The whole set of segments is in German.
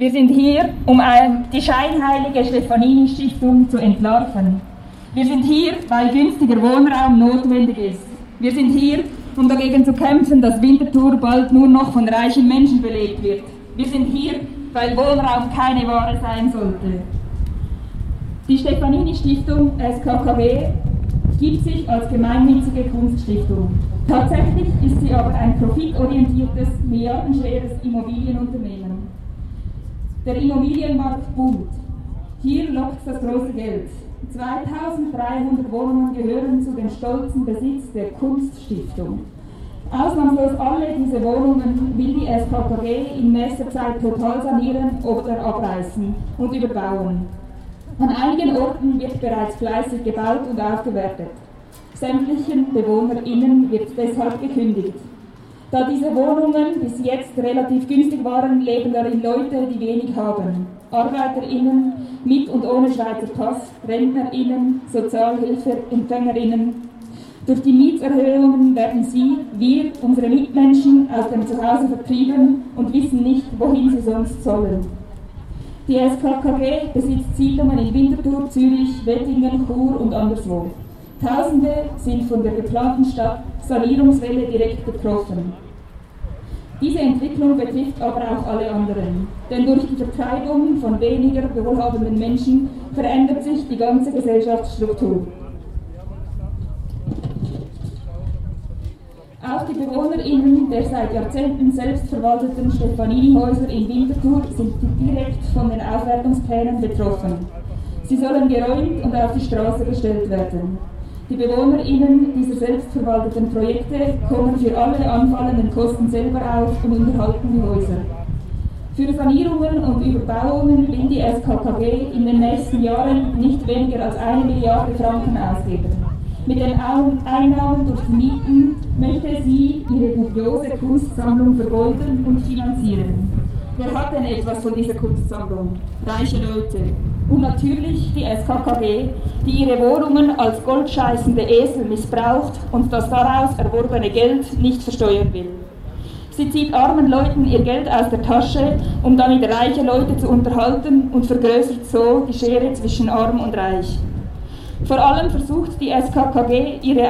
Wir sind hier, um die scheinheilige Stefanini-Stiftung zu entlarven. Wir sind hier, weil günstiger Wohnraum notwendig ist. Wir sind hier, um dagegen zu kämpfen, dass Winterthur bald nur noch von reichen Menschen belegt wird. Wir sind hier, weil Wohnraum keine Ware sein sollte. Die Stefanini Stiftung SKKW gibt sich als gemeinnützige Kunststiftung. Tatsächlich ist sie aber ein profitorientiertes, milliardenschweres Immobilienunternehmen. Der Immobilienmarkt boomt. Hier lockt das große Geld. 2300 Wohnungen gehören zu dem stolzen Besitz der Kunststiftung. Ausnahmslos alle diese Wohnungen will die SKKG in nächster Zeit total sanieren oder abreißen und überbauen. An einigen Orten wird bereits fleißig gebaut und aufgewertet. Sämtlichen BewohnerInnen wird deshalb gekündigt. Da diese Wohnungen bis jetzt relativ günstig waren, leben darin Leute, die wenig haben. ArbeiterInnen mit und ohne Schweizer Pass, RentnerInnen, SozialhilfeempfängerInnen. Durch die Mietserhöhungen werden sie, wir, unsere Mitmenschen, aus dem Zuhause vertrieben und wissen nicht, wohin sie sonst sollen. Die SKKG besitzt Siedlungen in Winterthur, Zürich, Wettingen, Chur und anderswo. Tausende sind von der geplanten Sanierungswelle direkt betroffen. Diese Entwicklung betrifft aber auch alle anderen, denn durch die Vertreibung von weniger wohlhabenden Menschen verändert sich die ganze Gesellschaftsstruktur. Auch die BewohnerInnen der seit Jahrzehnten selbstverwalteten Stefanini-Häuser in Winterthur sind direkt von den Auswertungsplänen betroffen. Sie sollen geräumt und auf die Straße gestellt werden. Die BewohnerInnen dieser selbstverwalteten Projekte kommen für alle anfallenden Kosten selber auf und unterhalten die Häuser. Für Sanierungen und Überbauungen will die SKKG in den nächsten Jahren nicht weniger als eine Milliarde Franken ausgeben. Mit den Einnahmen durch die Mieten möchte sie ihre dubiose Kunstsammlung vergolden und finanzieren. Wer hat denn etwas von dieser Kunstsammlung? Reiche Leute. Und natürlich die SKKG, die ihre Wohnungen als goldscheißende Esel missbraucht und das daraus erworbene Geld nicht versteuern will. Sie zieht armen Leuten ihr Geld aus der Tasche, um damit reiche Leute zu unterhalten und vergrößert so die Schere zwischen arm und reich. Vor allem versucht die SKKG ihre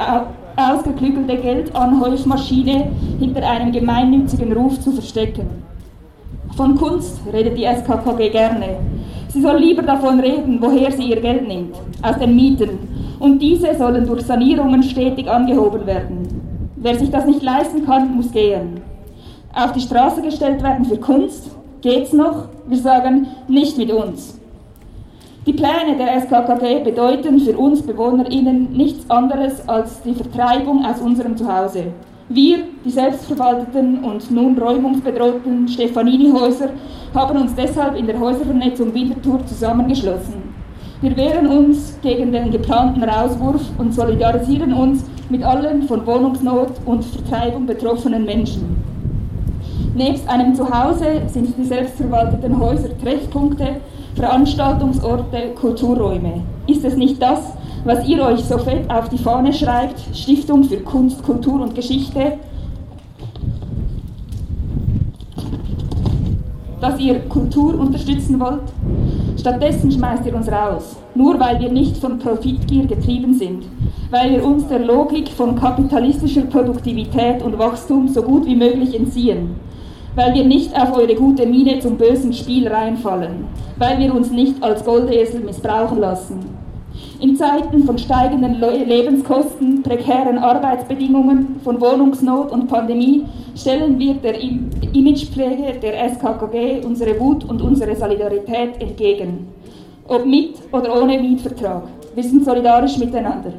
ausgeklügelte Geldanhäufmaschine hinter einem gemeinnützigen Ruf zu verstecken. Von Kunst redet die SKKG gerne. Sie soll lieber davon reden, woher sie ihr Geld nimmt, aus den Mieten. Und diese sollen durch Sanierungen stetig angehoben werden. Wer sich das nicht leisten kann, muss gehen. Auf die Straße gestellt werden für Kunst, geht's noch? Wir sagen, nicht mit uns. Die Pläne der SKKG bedeuten für uns BewohnerInnen nichts anderes als die Vertreibung aus unserem Zuhause. Wir, die selbstverwalteten und nun räumungsbedrohten Stefanini-Häuser, haben uns deshalb in der Häuservernetzung Winterthur zusammengeschlossen. Wir wehren uns gegen den geplanten Rauswurf und solidarisieren uns mit allen von Wohnungsnot und Vertreibung betroffenen Menschen. Nebst einem Zuhause sind die selbstverwalteten Häuser Treffpunkte, Veranstaltungsorte, Kulturräume. Ist es nicht das, was ihr euch so fett auf die Fahne schreibt, Stiftung für Kunst, Kultur und Geschichte, dass ihr Kultur unterstützen wollt? Stattdessen schmeißt ihr uns raus, nur weil wir nicht von Profitgier getrieben sind, weil wir uns der Logik von kapitalistischer Produktivität und Wachstum so gut wie möglich entziehen weil wir nicht auf eure gute Miene zum bösen Spiel reinfallen, weil wir uns nicht als Goldesel missbrauchen lassen. In Zeiten von steigenden Lebenskosten, prekären Arbeitsbedingungen, von Wohnungsnot und Pandemie stellen wir der Imagepflege der SKKG unsere Wut und unsere Solidarität entgegen. Ob mit oder ohne Mietvertrag. Wir sind solidarisch miteinander.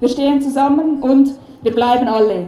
Wir stehen zusammen und wir bleiben alle.